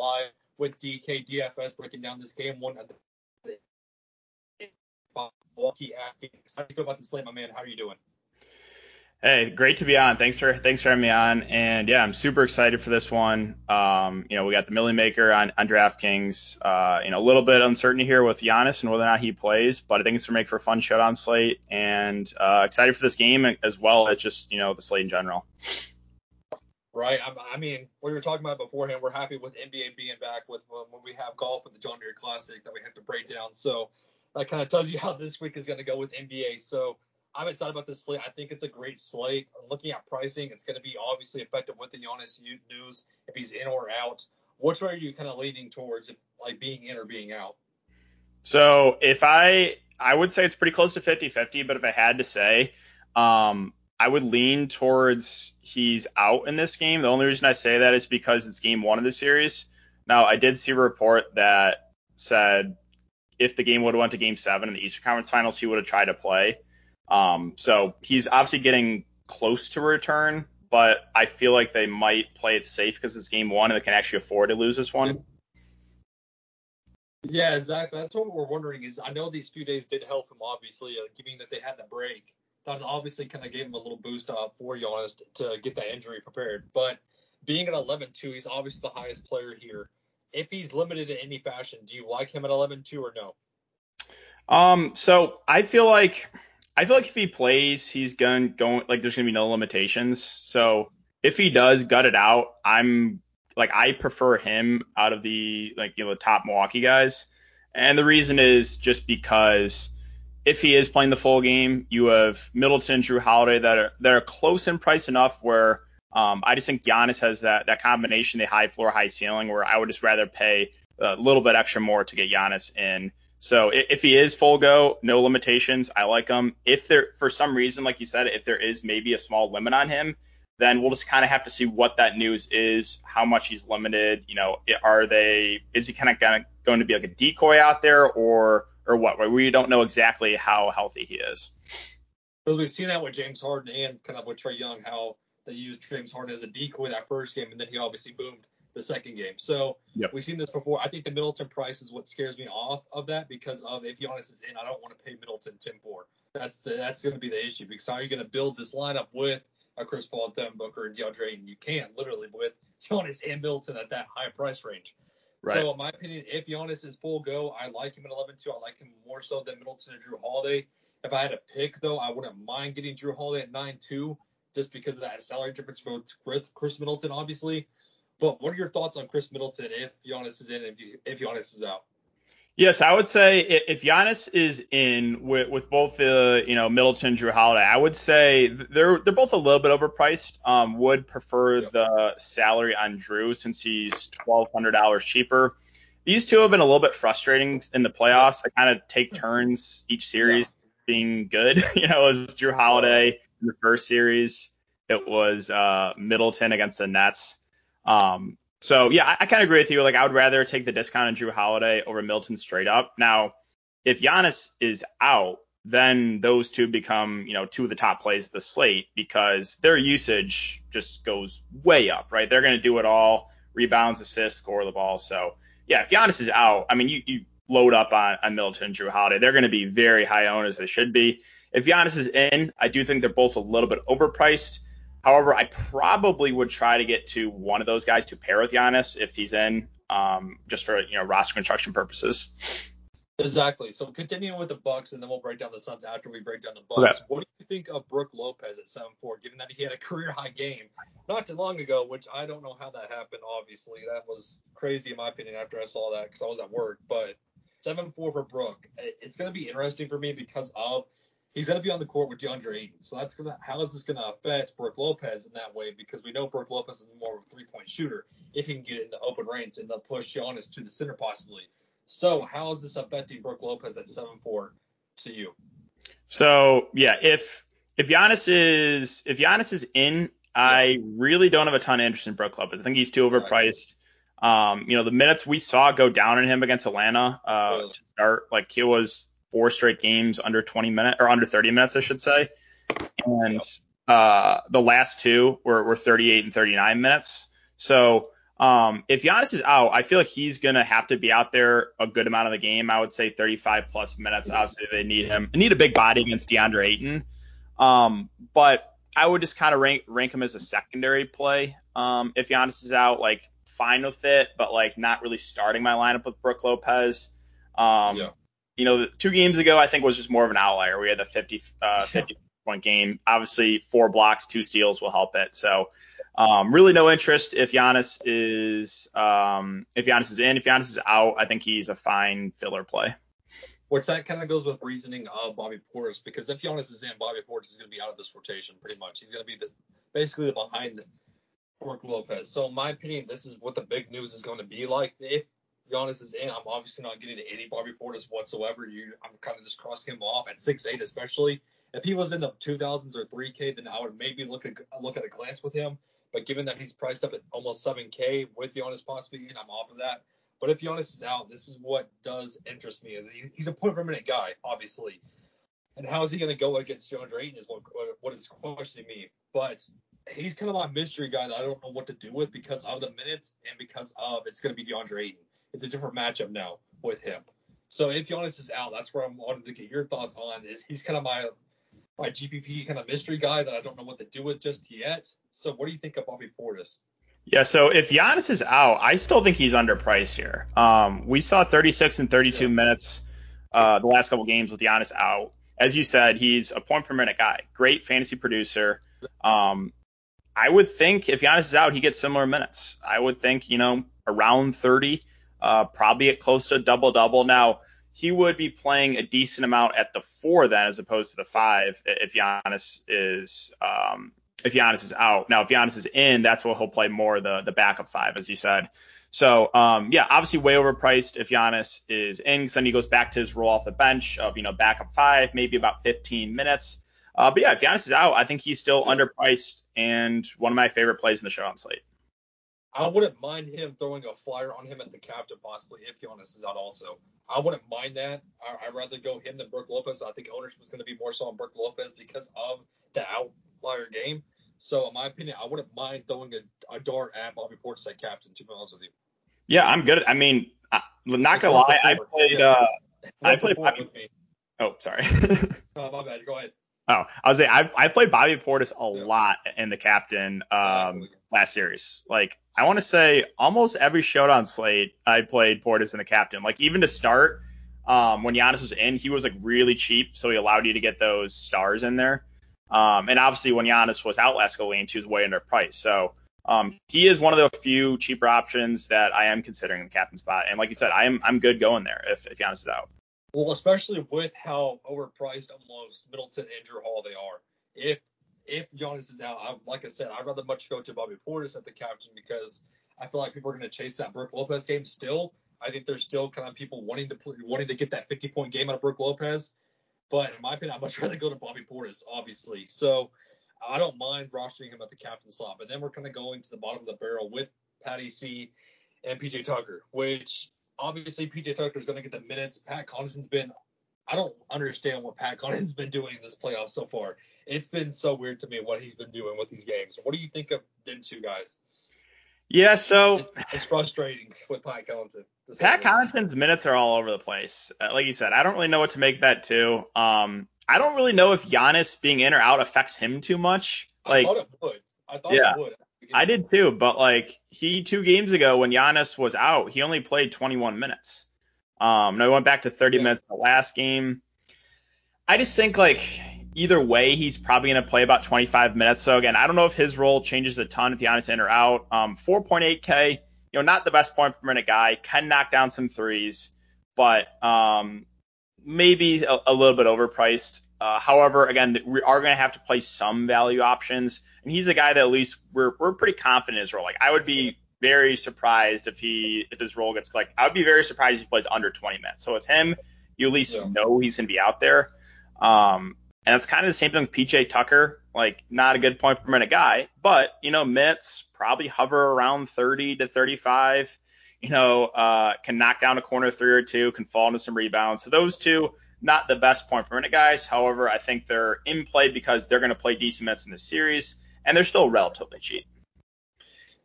live with DK DFS breaking down this game one at the Milwaukee at. How do you feel about the slate, my man? How are you doing? Hey, great to be on. Thanks for thanks for having me on. And yeah, I'm super excited for this one. Um, you know, we got the Milly Maker on, on DraftKings. Uh, you know, a little bit uncertainty here with Giannis and whether or not he plays, but I think it's gonna make for a fun showdown slate. And uh, excited for this game as well as just you know the slate in general. Right. I, I mean, what we were talking about beforehand. We're happy with NBA being back with when we have golf with the John Deere Classic that we have to break down. So that kind of tells you how this week is going to go with NBA. So I'm excited about this slate. I think it's a great slate. Looking at pricing, it's going to be obviously affected with the Giannis news if he's in or out. Which way are you kind of leaning towards, if, like being in or being out? So if I, I would say it's pretty close to 50-50, but if I had to say, um, I would lean towards he's out in this game. The only reason I say that is because it's game one of the series. Now I did see a report that said if the game would have went to game seven in the Eastern Conference Finals, he would have tried to play. Um, so he's obviously getting close to return, but I feel like they might play it safe because it's game one and they can actually afford to lose this one. Yeah, exactly. That's what we're wondering. Is I know these few days did help him, obviously, uh, given that they had the break. That obviously kind of gave him a little boost up for Giannis to get that injury prepared. But being at 11-2, he's obviously the highest player here. If he's limited in any fashion, do you like him at 11-2 or no? Um, so I feel like I feel like if he plays, he's going going like there's gonna be no limitations. So if he does gut it out, I'm like I prefer him out of the like you know the top Milwaukee guys, and the reason is just because if he is playing the full game, you have Middleton, Jrue Holiday that are that are close in price enough where um, I just think Giannis has that that combination, the high floor, high ceiling, where I would just rather pay a little bit extra more to get Giannis in. So if he is full go, no limitations, I like him. If there, for some reason, like you said, if there is maybe a small limit on him, then we'll just kind of have to see what that news is, how much he's limited. You know, are they, is he kind of going to be like a decoy out there or, or what? We don't know exactly how healthy he is. Because we've seen that with James Harden and kind of with Trae Young, how they used James Harden as a decoy that first game, and then he obviously boomed the second game. So yep. we've seen this before. I think the Middleton price is what scares me off of that because of if Giannis is in, I don't want to pay Middleton 10 4. That's the that's going to be the issue because how are you going to build this lineup with a Chris Paul, and Devin Booker, and DeAndre? And you can't literally with Giannis and Middleton at that high price range. Right. So in my opinion, if Giannis is full go, I like him at 11-2. I like him more so than Middleton and Jrue Holiday. If I had to pick though, I wouldn't mind getting Jrue Holiday at 9-2 just because of that salary difference with Khris Middleton, obviously. But what are your thoughts on Khris Middleton if Giannis is in, if, if Giannis is out? Yes, I would say if Giannis is in with, with both the you know Middleton, Jrue Holiday, I would say they're they're both a little bit overpriced. Um, would prefer yep. the salary on Jrue since he's twelve hundred dollars cheaper. These two have been a little bit frustrating in the playoffs. They kind of take turns each series yeah. being good. you know, it was Jrue Holiday in the first series. It was uh, Middleton against the Nets. Um, so yeah, I, I kind of agree with you. Like I would rather take the discount on Jrue Holiday over Milton straight up. Now, if Giannis is out, then those two become, you know, two of the top plays of the slate because their usage just goes way up, right? They're going to do it all, rebounds, assists, score the ball. So yeah, if Giannis is out, I mean, you, you load up on, on Milton and Jrue Holiday. They're going to be very high owned as they should be. If Giannis is in, I do think they're both a little bit overpriced. However, I probably would try to get to one of those guys to pair with Giannis if he's in, um, just for you know roster construction purposes. Exactly. So continuing with the Bucks, and then we'll break down the Suns after we break down the Bucks. Okay. What do you think of Brook Lopez at 7-4, given that he had a career high game not too long ago, which I don't know how that happened. Obviously, that was crazy in my opinion after I saw that because I was at work. But 7-4 for Brook. It's going to be interesting for me because of he's going to be on the court with DeAndre Ayton. So that's gonna how is this going to affect Brook Lopez in that way? Because we know Brook Lopez is more of a three point shooter if he can get it in the open range and they'll push Giannis to the center possibly. So how is this affecting Brook Lopez at seven four to you? So yeah, if if Giannis is if Giannis is in, I really don't have a ton of interest in Brook Lopez. I think he's too overpriced. Um, you know, the minutes we saw go down in him against Atlanta uh, really? to start, like he was four straight games under 20 minutes or under 30 minutes, I should say. And uh, the last two were, were 38 and 39 minutes. So Um, if Giannis is out, I feel like he's gonna have to be out there a good amount of the game. I would say 35 plus minutes. Obviously, they need him. They need a big body against DeAndre Ayton. Um, but I would just kind of rank rank him as a secondary play. Um, if Giannis is out, like fine with it, but like not really starting my lineup with Brook Lopez. Um, yeah. You know, two games ago, I think was just more of an outlier. We had the 50, uh, 50 point game. Obviously, four blocks, two steals will help it. So um, really no interest if Giannis is um, if Giannis is in. If Giannis is out, I think he's a fine filler play. Which that kind of goes with reasoning of Bobby Portis because if Giannis is in, Bobby Portis is going to be out of this rotation pretty much. He's going to be this basically the behind Brook Lopez. So in my opinion, this is what the big news is going to be like. If Giannis is in, I'm obviously not getting any Bobby Portis whatsoever. You, I'm kind of just crossing him off at six eight, especially if he was in the 2000s or 3K, then I would maybe look at look at a glance with him. But given that he's priced up at almost 7K with Giannis possibly in, I'm off of that. But if Giannis is out, this is what does interest me. Is he, he's a point per minute guy, obviously. And how is he going to go against DeAndre Ayton is what, what is questioning me. But he's kind of my mystery guy that I don't know what to do with because of the minutes and because of it's going to be DeAndre Ayton. It's a different matchup now with him. So if Giannis is out, that's where I'm wanting to get your thoughts on. Is he's kind of my my GPP kind of mystery guy that I don't know what to do with just yet. So what do you think of Bobby Portis? Yeah, so if Giannis is out, I still think he's underpriced here. Um, we saw 36 and 32 yeah. minutes uh, the last couple games with Giannis out. As you said, he's a point per minute guy, great fantasy producer. Um, I would think if Giannis is out, he gets similar minutes. I would think, you know, around 30, uh, probably at close to a double double. Now, he would be playing a decent amount at the four then, as opposed to the five, if Giannis is um, if Giannis is out. Now, if Giannis is in, that's what he'll play more the the backup five, as you said. So um, yeah, obviously way overpriced if Giannis is in, because then he goes back to his role off the bench of you know backup five, maybe about 15 minutes. Uh, but yeah, if Giannis is out, I think he's still underpriced and one of my favorite plays in the showdown slate. I wouldn't mind him throwing a flyer on him at the captain possibly if Giannis is out also. I wouldn't mind that. I, would rather go him than Brook Lopez. I think ownership is going to be more so on Brook Lopez because of the outlier game. So in my opinion, I wouldn't mind throwing a, a dart at Bobby Portis at captain. To be honest with you. Yeah, I'm good. I mean, I, not gonna lie, I played. Uh, I played. Bobby, oh, sorry. oh, my bad. Go ahead. Oh, I was saying I I played Bobby Portis a yeah. lot in the captain um last series. Like I want to say almost every showdown slate I played Portis in the captain. Like even to start, um when Giannis was in, he was like really cheap, so he allowed you to get those stars in there. Um and obviously when Giannis was out last couple games, he was way under price. So um he is one of the few cheaper options that I am considering the captain spot. And like you said, I am I'm good going there if if Giannis is out. Well, especially with how overpriced almost Middleton and Jrue Holiday are. If if Giannis is out, I, like I said, I'd rather much go to Bobby Portis at the captain because I feel like people are going to chase that Brook Lopez game still. I think there's still kind of people wanting to play, wanting to get that 50 point game out of Brook Lopez. But in my opinion, I'd much rather go to Bobby Portis, obviously. So I don't mind rostering him at the captain slot. But then we're kind of going to the bottom of the barrel with Patty C and PJ Tucker, which obviously PJ Tucker is going to get the minutes. Pat Connaughton's been I don't understand what Pat Connaughton's been doing in this playoff so far. It's been so weird to me what he's been doing with these games. What do you think of them two guys? Yeah, so it's, it's frustrating with Pat Connaughton. Pat Connaughton's minutes are all over the place. Uh, like you said, I don't really know what to make that too. Um, I don't really know if Giannis being in or out affects him too much. Like, I thought it would. I thought yeah. it would. I did too, but like he two games ago when Giannis was out, he only played 21 minutes. Um, no, he went back to 30 yeah. minutes in the last game. I just think like either way, he's probably going to play about 25 minutes. So again, I don't know if his role changes a ton if Giannis in or out. Um, 4.8K, you know, not the best point per minute guy, can knock down some threes, but um, maybe a, a little bit overpriced. Uh, however, again, we are going to have to play some value options, and he's a guy that at least we're we're pretty confident in his role. Like I would be very surprised if he if his role gets like I would be very surprised if he plays under 20 minutes. So with him, you at least yeah. know he's going to be out there. Um, and it's kind of the same thing with PJ Tucker, like not a good point per minute guy, but you know minutes probably hover around 30 to 35. You know, uh, can knock down a corner three or two, can fall into some rebounds. So those two not the best point per minute guys. However, I think they're in play because they're going to play decent minutes in this series, and they're still relatively cheap.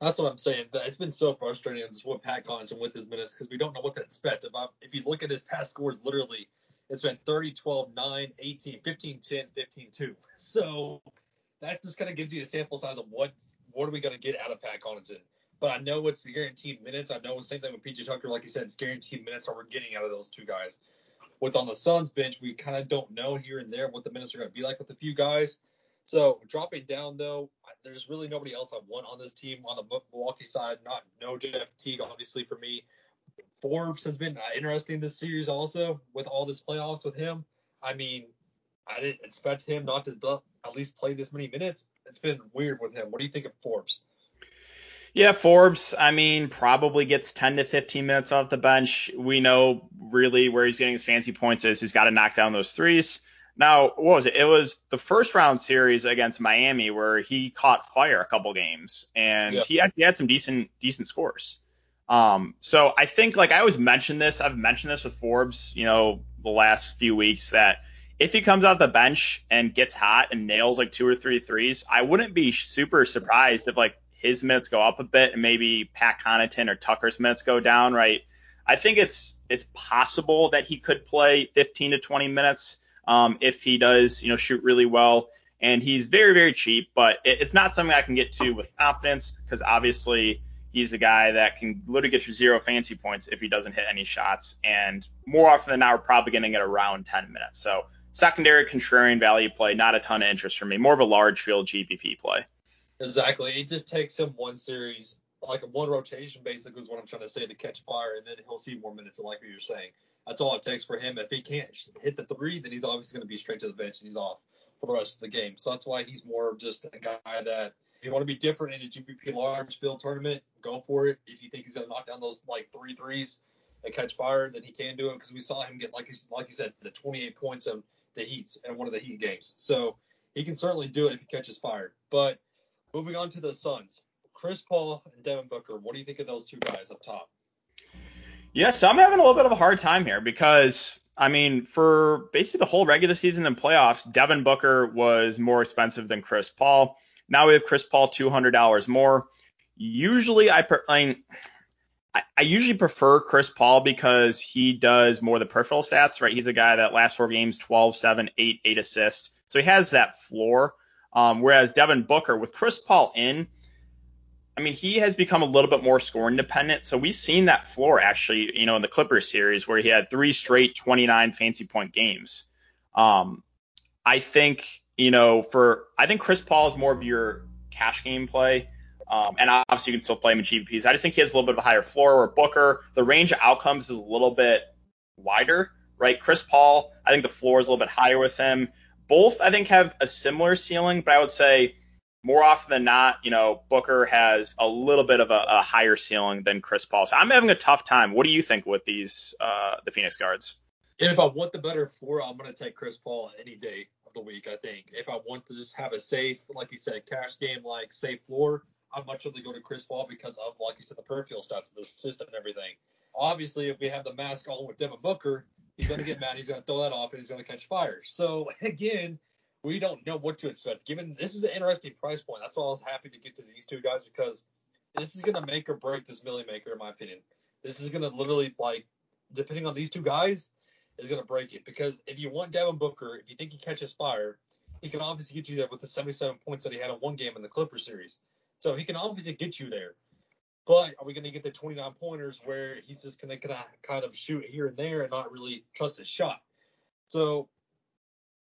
That's what I'm saying. It's been so frustrating with Pat Connaughton with his minutes because we don't know what to expect. If, if you look at his past scores, literally, it's been 30, 12, 9, 18, 15, 10, 15, 2. So that just kind of gives you a sample size of what what are we going to get out of Pat Connaughton. But I know it's the guaranteed minutes. I know the same thing with PJ Tucker, like you said, it's guaranteed minutes that we're getting out of those two guys. With on the Suns bench, we kind of don't know here and there what the minutes are going to be like with a few guys. So dropping down though, there's really nobody else I want on this team on the Milwaukee side. Not no Jeff Teague, obviously for me. Forbes has been uh, interesting this series also with all this playoffs with him. I mean, I didn't expect him not to uh, at least play this many minutes. It's been weird with him. What do you think of Forbes? Yeah, Forbes, I mean, probably gets 10 to 15 minutes off the bench. We know really where he's getting his fancy points is. He's got to knock down those threes. Now, what was it? It was the first round series against Miami where he caught fire a couple games and he, had, he had some decent decent scores. Um, so I think like I always mention this, I've mentioned this with Forbes, you know, the last few weeks that if he comes off the bench and gets hot and nails like two or three threes, I wouldn't be super surprised if like his minutes go up a bit and maybe Pat Connaughton or Tucker's minutes go down, right? I think it's it's possible that he could play 15 to 20 minutes um, if he does, you know, shoot really well. And he's very very cheap, but it, it's not something I can get to with confidence because obviously he's a guy that can literally get you zero fancy points if he doesn't hit any shots. And more often than not, we're probably going to get around 10 minutes. So secondary contrarian value play, not a ton of interest for me. More of a large field GPP play. Exactly. It just takes him one series, like one rotation, basically, is what I'm trying to say, to catch fire, and then he'll see more minutes, like you're saying. That's all it takes for him. If he can't hit the three, then he's obviously going to be straight to the bench and he's off for the rest of the game. So that's why he's more of just a guy that if you want to be different in a GPP large field tournament, go for it. If you think he's going to knock down those like three threes and catch fire, then he can do it because we saw him get like like you said the 28 points of the Heats in one of the Heat games. So he can certainly do it if he catches fire. But Moving on to the Suns, Chris Paul and Devin Booker. What do you think of those two guys up top? Yes, I'm having a little bit of a hard time here because I mean, for basically the whole regular season and playoffs, Devin Booker was more expensive than Chris Paul. Now we have Chris Paul $200 more. Usually, I, I, mean, I, I usually prefer Chris Paul because he does more of the peripheral stats, right? He's a guy that last four games, 12, 7, 8, 8 assists. So he has that floor. Um, whereas Devin Booker, with Chris Paul in, I mean, he has become a little bit more scoring dependent. So we've seen that floor actually, you know, in the Clippers series where he had three straight 29 fancy point games. Um, I think, you know, for I think Chris Paul is more of your cash game play. Um, and obviously you can still play him in GPPs. I just think he has a little bit of a higher floor where Booker, the range of outcomes is a little bit wider, right? Chris Paul, I think the floor is a little bit higher with him both I think have a similar ceiling, but I would say more often than not, you know, Booker has a little bit of a, a higher ceiling than Chris Paul. So I'm having a tough time. What do you think with these uh, the Phoenix guards? And if I want the better floor, I'm going to take Chris Paul any day of the week. I think if I want to just have a safe, like you said, cash game like safe floor, I'm much rather go to Chris Paul because of, like you said, the peripheral stats, the system, and everything. Obviously, if we have the mask on with Devin Booker, He's going to get mad. He's going to throw that off, and he's going to catch fire. So again, we don't know what to expect. Given this is an interesting price point, that's why I was happy to get to these two guys because this is going to make or break this Milly Maker, in my opinion. This is going to literally like, depending on these two guys, is going to break it. Because if you want Devin Booker, if you think he catches fire, he can obviously get you there with the 77 points that he had in one game in the Clipper series. So he can obviously get you there. But are we going to get the 29 pointers where he's just going to kind of shoot here and there and not really trust his shot? So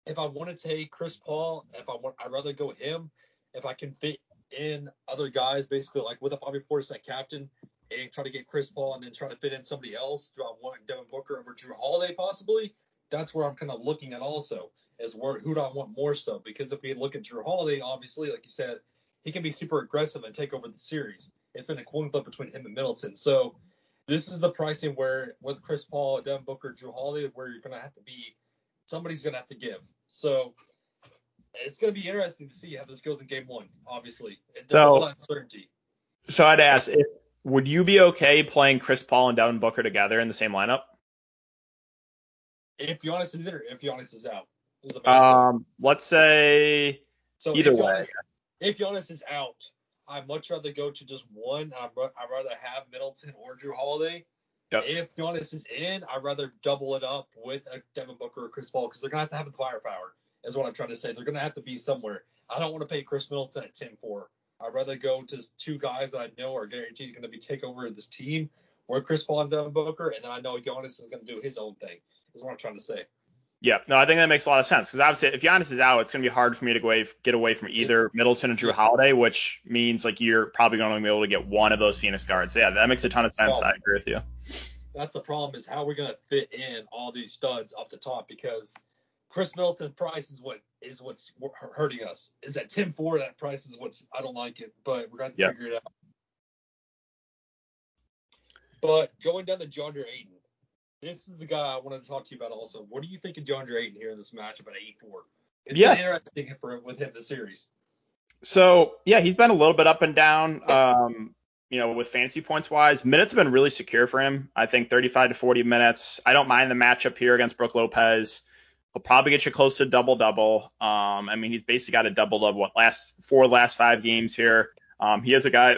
if I want to take Chris Paul, if I want, I'd rather go him. If I can fit in other guys, basically like with a Bobby Portis at captain, and try to get Chris Paul and then try to fit in somebody else. Do I want Devin Booker over Jrue Holiday possibly? That's where I'm kind of looking at also is where who do I want more so? Because if we look at Jrue Holiday, obviously, like you said, he can be super aggressive and take over the series it's been a coin flip between him and Middleton. So this is the pricing where with Chris Paul, Devin Booker, Jrue Holiday, where you're gonna have to be somebody's gonna have to give. So it's gonna be interesting to see how this goes in game one, obviously. There's so, a lot of uncertainty. So I'd ask if would you be okay playing Chris Paul and Devin Booker together in the same lineup? If Giannis is in if Giannis is out. Is Um, let's say so either if Giannis, way. If Giannis is out, I'd much rather go to just one. I'd, I'd rather have Middleton or Jrue Holiday. Yep. If Giannis is in, I'd rather double it up with a Devin Booker or Chris Paul because they're gonna have to have the firepower. Is what I'm trying to say. They're gonna have to be somewhere. I don't want to pay Khris Middleton at 10-4. I'd rather go to two guys that I know are guaranteed going to be take over this team, or Chris Paul and Devin Booker, and then I know Giannis is going to do his own thing. Is what I'm trying to say. Yeah, no, I think that makes a lot of sense because obviously if Giannis is out, it's going to be hard for me to go away, get away from either Middleton or Jrue Holiday, which means like you're probably going to be able to get one of those Phoenix guards. So, Yeah, that makes a ton of sense. I agree with you. That's the problem is how we're going to fit in all these studs up the top because Khris Middleton price is what is what's hurting us. Is at 10-4, that price is what's I don't like it, but we're going to figure it out. But going down to DeAndre Ayton, this is the guy I wanted to talk to you about also. What do you think of DeAndre Ayton here in this matchup at 8-4? It's yeah. interesting for with him this series. So yeah, he's been a little bit up and down. Um, you know, with fancy points wise, minutes have been really secure for him. I think 35 to 40 minutes. I don't mind the matchup here against Brook Lopez. He'll probably get you close to double double. Um, I mean, he's basically got a double double what last four last five games here. Um, he is a guy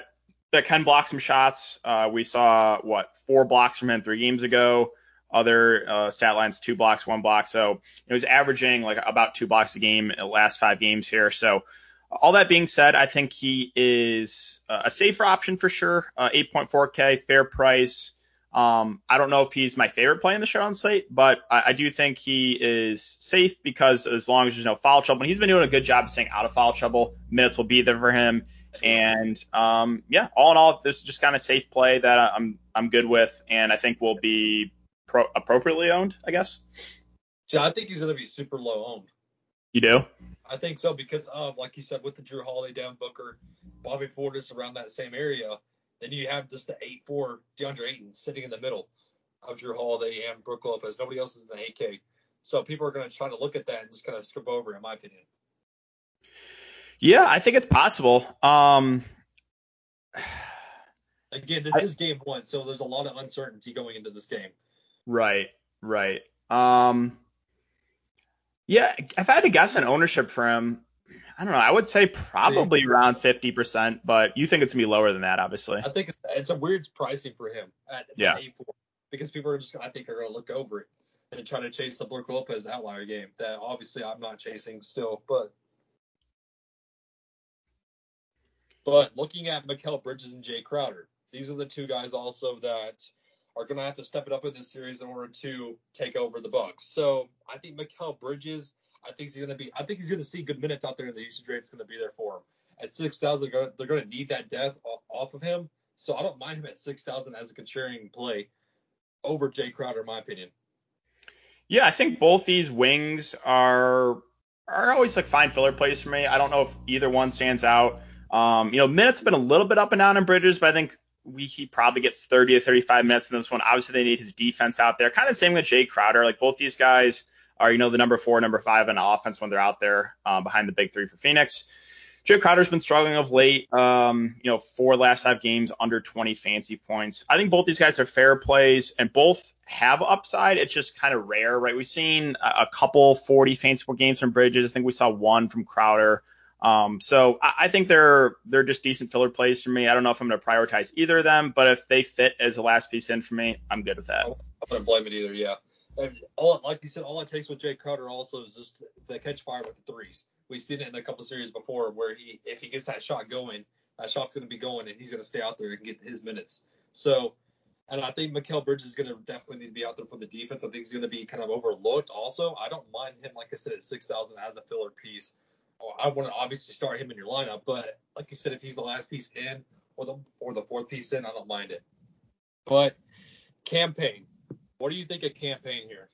that can block some shots. Uh, we saw what four blocks from him three games ago. Other uh, stat lines, two blocks, one block. So he was averaging like about two blocks a game in the last five games here. So all that being said, I think he is a safer option for sure. Uh, 8.4K, fair price. Um, I don't know if he's my favorite play in the showdown slate, but I, I, do think he is safe because as long as there's no foul trouble, and he's been doing a good job staying out of foul trouble, minutes will be there for him. And um, yeah, all in all, this is just kind of safe play that I'm I'm good with, and I think will be pro- appropriately owned, I guess. Yeah, I think he's going to be super low owned. You do? I think so because of, like you said, with the Jrue Holiday, down Booker, Bobby Portis around that same area. Then you have just the 8-4 DeAndre Ayton sitting in the middle of Jrue Holiday and Brook Lopez. Nobody else is in the 8K. So people are going to try to look at that and just kind of skip over, in my opinion. Yeah, I think it's possible. Um, Again, this I, is game one, so there's a lot of uncertainty going into this game. Right, right. Um, yeah, if I had to guess an ownership for him, I don't know. I would say probably around 50%, but you think it's gonna be lower than that, obviously. I think it's a weird pricing for him at yeah. because people are just, I think, are gonna look over it and try to chase the Brook Lopez outlier game that obviously I'm not chasing still, but but looking at Mikal Bridges and Jae Crowder, these are the two guys also that are going to have to step it up in this series in order to take over the Bucks. So I think Mikal Bridges, I think he's going to be, I think he's going to see good minutes out there, and the usage rate's going to be there for him. At 6,000, they're going to need that depth off of him. So I don't mind him at 6,000 as a contrarian play over Jae Crowder, in my opinion. Yeah, I think both these wings are are always like fine filler plays for me. I don't know if either one stands out. Um, you know, minutes have been a little bit up and down in Bridges, but I think he probably gets 30 to 35 minutes in this one. Obviously, they need his defense out there. Kind of the same with Jae Crowder. Like both these guys are, you know, the number four, number five in offense when they're out there um, behind the big three for Phoenix. Jae Crowder's been struggling of late. Um, you know, four last five games under 20 fancy points. I think both these guys are fair plays and both have upside. It's just kind of rare, right? We've seen a, a couple 40 fancy point games from Bridges. I think we saw one from Crowder. Um, so I, I, think they're they're just decent filler plays for me. I don't know if I'm going to prioritize either of them, but if they fit as the last piece in for me, I'm good with that. I wouldn't blame it either. Yeah. And all like you said, all it takes with Jae Crowder also is just the catch fire with the threes. We've seen it in a couple series before where he if he gets that shot going, that shot's going to be going and he's going to stay out there and get his minutes. So, and I think Mikal Bridges is going to definitely need to be out there for the defense. I think he's going to be kind of overlooked. Also, I don't mind him, like I said, at 6,000 as a filler piece. I want to obviously start him in your lineup, but like you said, if he's the last piece in or the or the fourth piece in, I don't mind it. But Cam Payne, what do you think of Cam Payne here?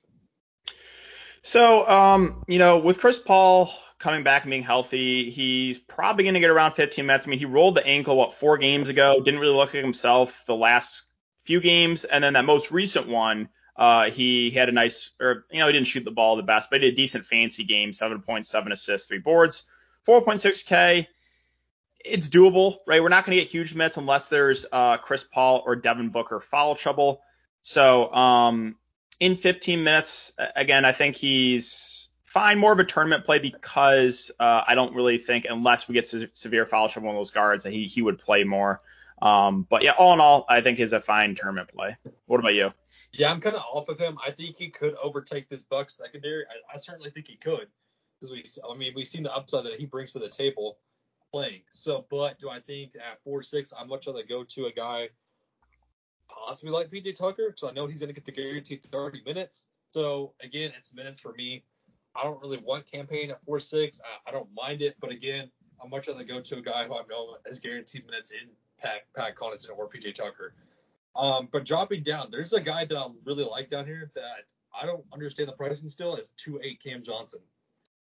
So, um, you know, with Chris Paul coming back and being healthy, he's probably going to get around 15 minutes. I mean, he rolled the ankle what four games ago, didn't really look at himself the last few games, and then that most recent one uh, he had a nice, or you know, he didn't shoot the ball the best, but he did a decent fancy game, 7.7 assists, three boards, 4.6K. It's doable, right? We're not going to get huge minutes unless there's uh, Chris Paul or Devin Booker foul trouble. So um, in 15 minutes, again, I think he's fine, more of a tournament play because uh, I don't really think unless we get se- severe foul trouble on those guards that he he would play more. Um, but yeah, all in all, I think he's a fine tournament play. What about you? Yeah, I'm kind of off of him. I think he could overtake this Bucks secondary. I, I certainly think he could because we, I mean, we've seen the upside that he brings to the table playing. So, but do I think at four six, I'm much rather go to a guy possibly like PJ Tucker because I know he's going to get the guaranteed 30 minutes. So again, it's minutes for me. I don't really want Cam Payne at four six. I, I don't mind it, but again, I'm much rather go to a guy who I know has guaranteed minutes in Pat Pat Connaughton or PJ Tucker. Um, but dropping down, there's a guy that I really like down here that I don't understand the pricing still is two eight Cam Johnson.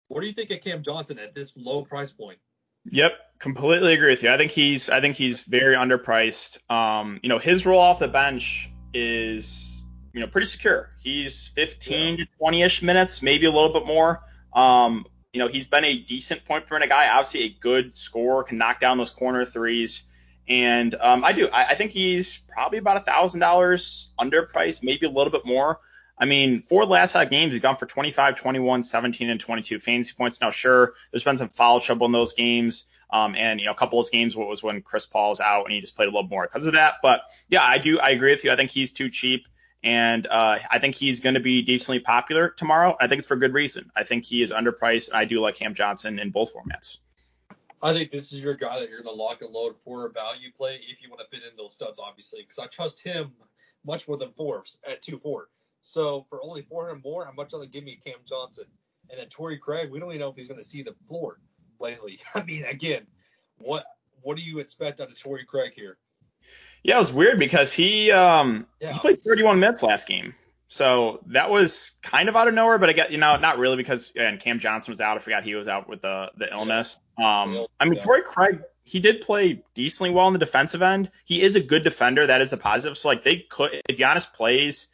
What do you think of Cam Johnson at this low price point? Yep, completely agree with you. I think he's I think he's very underpriced. Um, you know, his role off the bench is you know pretty secure. He's 15 yeah. to 20ish minutes, maybe a little bit more. Um, you know, he's been a decent point per minute guy, obviously a good scorer, can knock down those corner threes. And um, I do. I, I think he's probably about a thousand dollars underpriced, maybe a little bit more. I mean, four last five games, he's gone for 25, 21, 17, and 22 fantasy points. Now, sure, there's been some foul trouble in those games. Um, and, you know, a couple of games was when Chris Paul's out and he just played a little more because of that. But yeah, I do. I agree with you. I think he's too cheap. And uh, I think he's going to be decently popular tomorrow. I think it's for good reason. I think he is underpriced. I do like Cam Johnson in both formats. I think this is your guy that you're going to lock and load for a value play if you want to fit in those studs, obviously, because I trust him much more than Forbes at 2 4. So for only 400 more, I'm much rather give me Cam Johnson. And then Torrey Craig, we don't even know if he's going to see the floor lately. I mean, again, what what do you expect out of Torrey Craig here? Yeah, it was weird because he um yeah. he played 31 minutes last game. So that was kind of out of nowhere, but I get you know not really because and Cam Johnson was out. I forgot he was out with the the illness. Um, I mean Torrey Craig he did play decently well on the defensive end. He is a good defender. That is a positive. So like they could if Giannis plays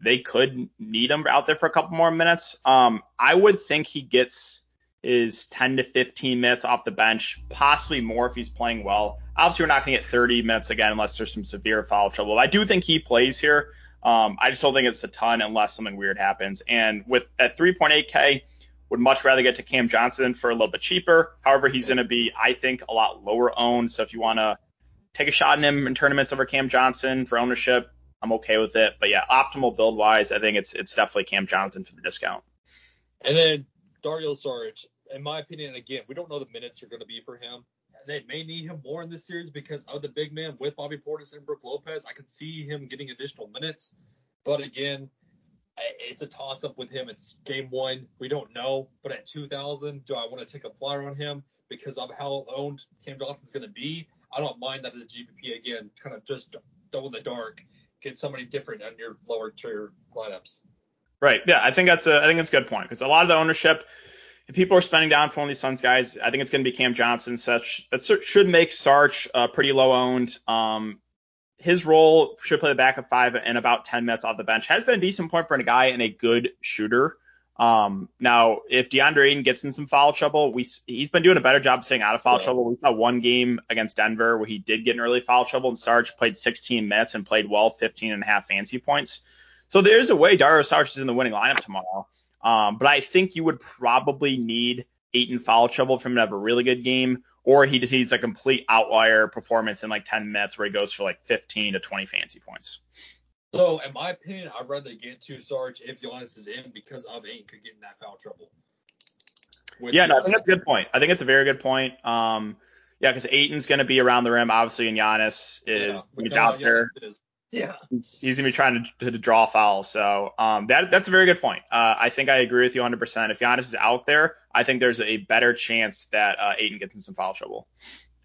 they could need him out there for a couple more minutes. Um, I would think he gets his 10 to 15 minutes off the bench, possibly more if he's playing well. Obviously, we're not going to get 30 minutes again unless there's some severe foul trouble. I do think he plays here. Um, I just don't think it's a ton unless something weird happens. And with at 3.8K, would much rather get to Cam Johnson for a little bit cheaper. However, he's going to be, I think, a lot lower owned. So if you want to take a shot in him in tournaments over Cam Johnson for ownership, I'm okay with it. But yeah, optimal build wise, I think it's it's definitely Cam Johnson for the discount. And then Dario Saric, in my opinion, again, we don't know the minutes are going to be for him. They may need him more in this series because of the big man with Bobby Portis and Brook Lopez. I could see him getting additional minutes. But again, it's a toss up with him. It's game one. We don't know. But at 2,000, do I want to take a flyer on him because of how owned Cam Johnson's going to be? I don't mind that as a GPP again, kind of just throw in the dark get somebody different on your lower tier lineups. Right. Yeah, I think that's a I think that's a good point because a lot of the ownership, if people are spending down for one of these Suns guys, I think it's going to be Cam Johnson. Such that should make Sarge uh, pretty low owned. Um, his role should play the back of five and about 10 minutes off the bench. Has been a decent point for a guy and a good shooter. Um, now, if DeAndre Ayton gets in some foul trouble, we he's been doing a better job staying out of foul yeah. trouble. We saw one game against Denver where he did get in early foul trouble, and Sarge played 16 minutes and played well, 15 and a half fancy points. So there's a way Dario Sarge is in the winning lineup tomorrow. Um, but I think you would probably need Ayton foul trouble for him to have a really good game, or he just needs a complete outlier performance in like 10 minutes where he goes for like 15 to 20 fancy points. So, in my opinion, I'd rather get to Sarge if Giannis is in because of Ayton could get in that foul trouble. Yeah, no, I think that's a good point. I think it's a very good point. Um, yeah, because Ayton's going to be around the rim, obviously, and Giannis is yeah, he's out there. Yeah, he's gonna be trying to, to draw fouls. So um, that that's a very good point. Uh, I think I agree with you 100%. If Giannis is out there, I think there's a better chance that uh, gets in some foul trouble.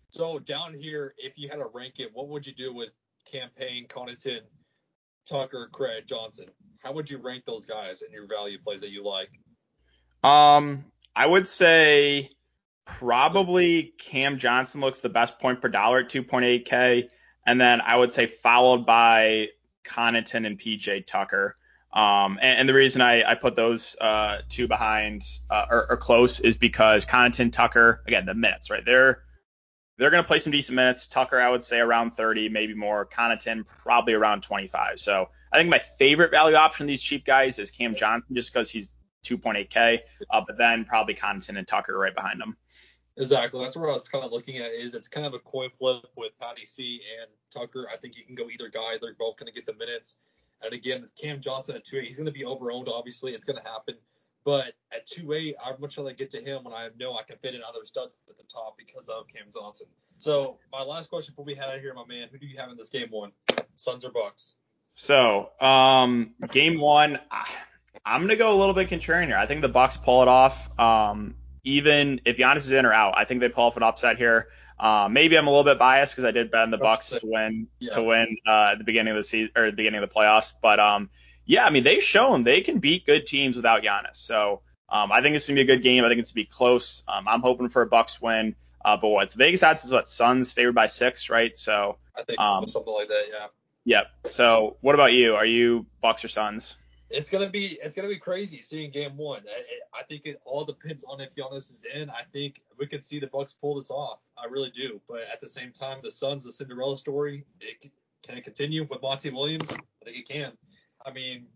So down here, if you had to rank it, what would you do with Cam Payne, Connaughton, Tucker, Craig, Johnson. How would you rank those guys in your value plays that you like? Um, I would say probably Cam Johnson looks the best point per dollar at 2.8K. And then I would say followed by Connaughton and PJ Tucker. Um, and, and, the reason I, I put those uh, two behind uh, or, or, close is because Connaughton, Tucker, again, the minutes, right? They're they're going to play some decent minutes. Tucker, I would say around 30, maybe more. Connaughton, probably around 25. So I think my favorite value option of these cheap guys is Cam Johnson, just because he's 2.8K, uh, but then probably Connaughton and Tucker right behind them. Exactly. That's where I was kind of looking at is it's kind of a coin flip with Patty C and Tucker. I think you can go either guy. They're both going to get the minutes. And again, Cam Johnson at 2 he's going to be overowned, obviously. It's going to happen. But at 2 I'd much rather get to him when I know I can fit in other studs at the top because of Cam Johnson. So my last question before we head out here, my man, who do you have in this game one? Suns or Bucks? So, um, game one, I'm gonna go a little bit contrarian here. I think the Bucks pull it off. Um, even if Giannis is in or out, I think they pull off an upset here. Uh, maybe I'm a little bit biased because I did bet on the Bucks to win yeah. to win uh, at the beginning of the season or the beginning of the playoffs. But um, yeah, I mean they've shown they can beat good teams without Giannis. So um, I think it's gonna be a good game. I think it's gonna be close. Um, I'm hoping for a Bucks win. Uh, but what's Vegas odds is what Suns favored by six, right? So I think um, something like that, yeah. Yep. So what about you? Are you Bucks or Suns? It's gonna be it's gonna be crazy seeing game one. I, I, think it all depends on if Giannis is in. I think we could see the Bucks pull this off. I really do. But at the same time, the Suns, the Cinderella story, it can it continue with Monty Williams? I think it can. I mean,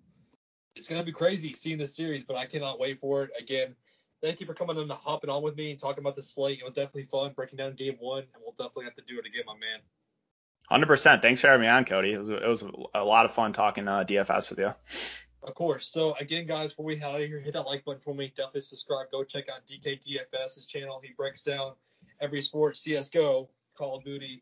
it's gonna be crazy seeing this series, but I cannot wait for it. Again, thank you for coming on and hopping on with me and talking about the slate. It was definitely fun breaking down game one, and we'll definitely have to do it again, my man. Hundred percent. Thanks for having me on, Cody. It was it was a lot of fun talking uh, DFS with you. Of course. So again, guys, before we head out of here, hit that like button for me. Definitely subscribe. Go check out DKDFS's channel. He breaks down every sport: CS:GO, Call of Duty,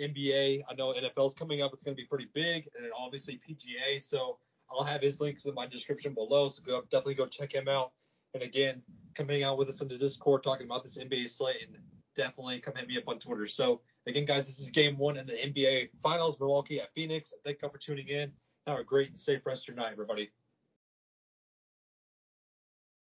NBA. I know NFL's coming up. It's going to be pretty big, and obviously PGA. So I'll have his links in my description below. So go, definitely go check him out. And again, come hang out with us in the Discord talking about this NBA slate, and definitely come hit me up on Twitter. So again, guys, this is Game One in the NBA Finals. Milwaukee at Phoenix. Thank you for tuning in. Have a great and safe rest of your night, everybody.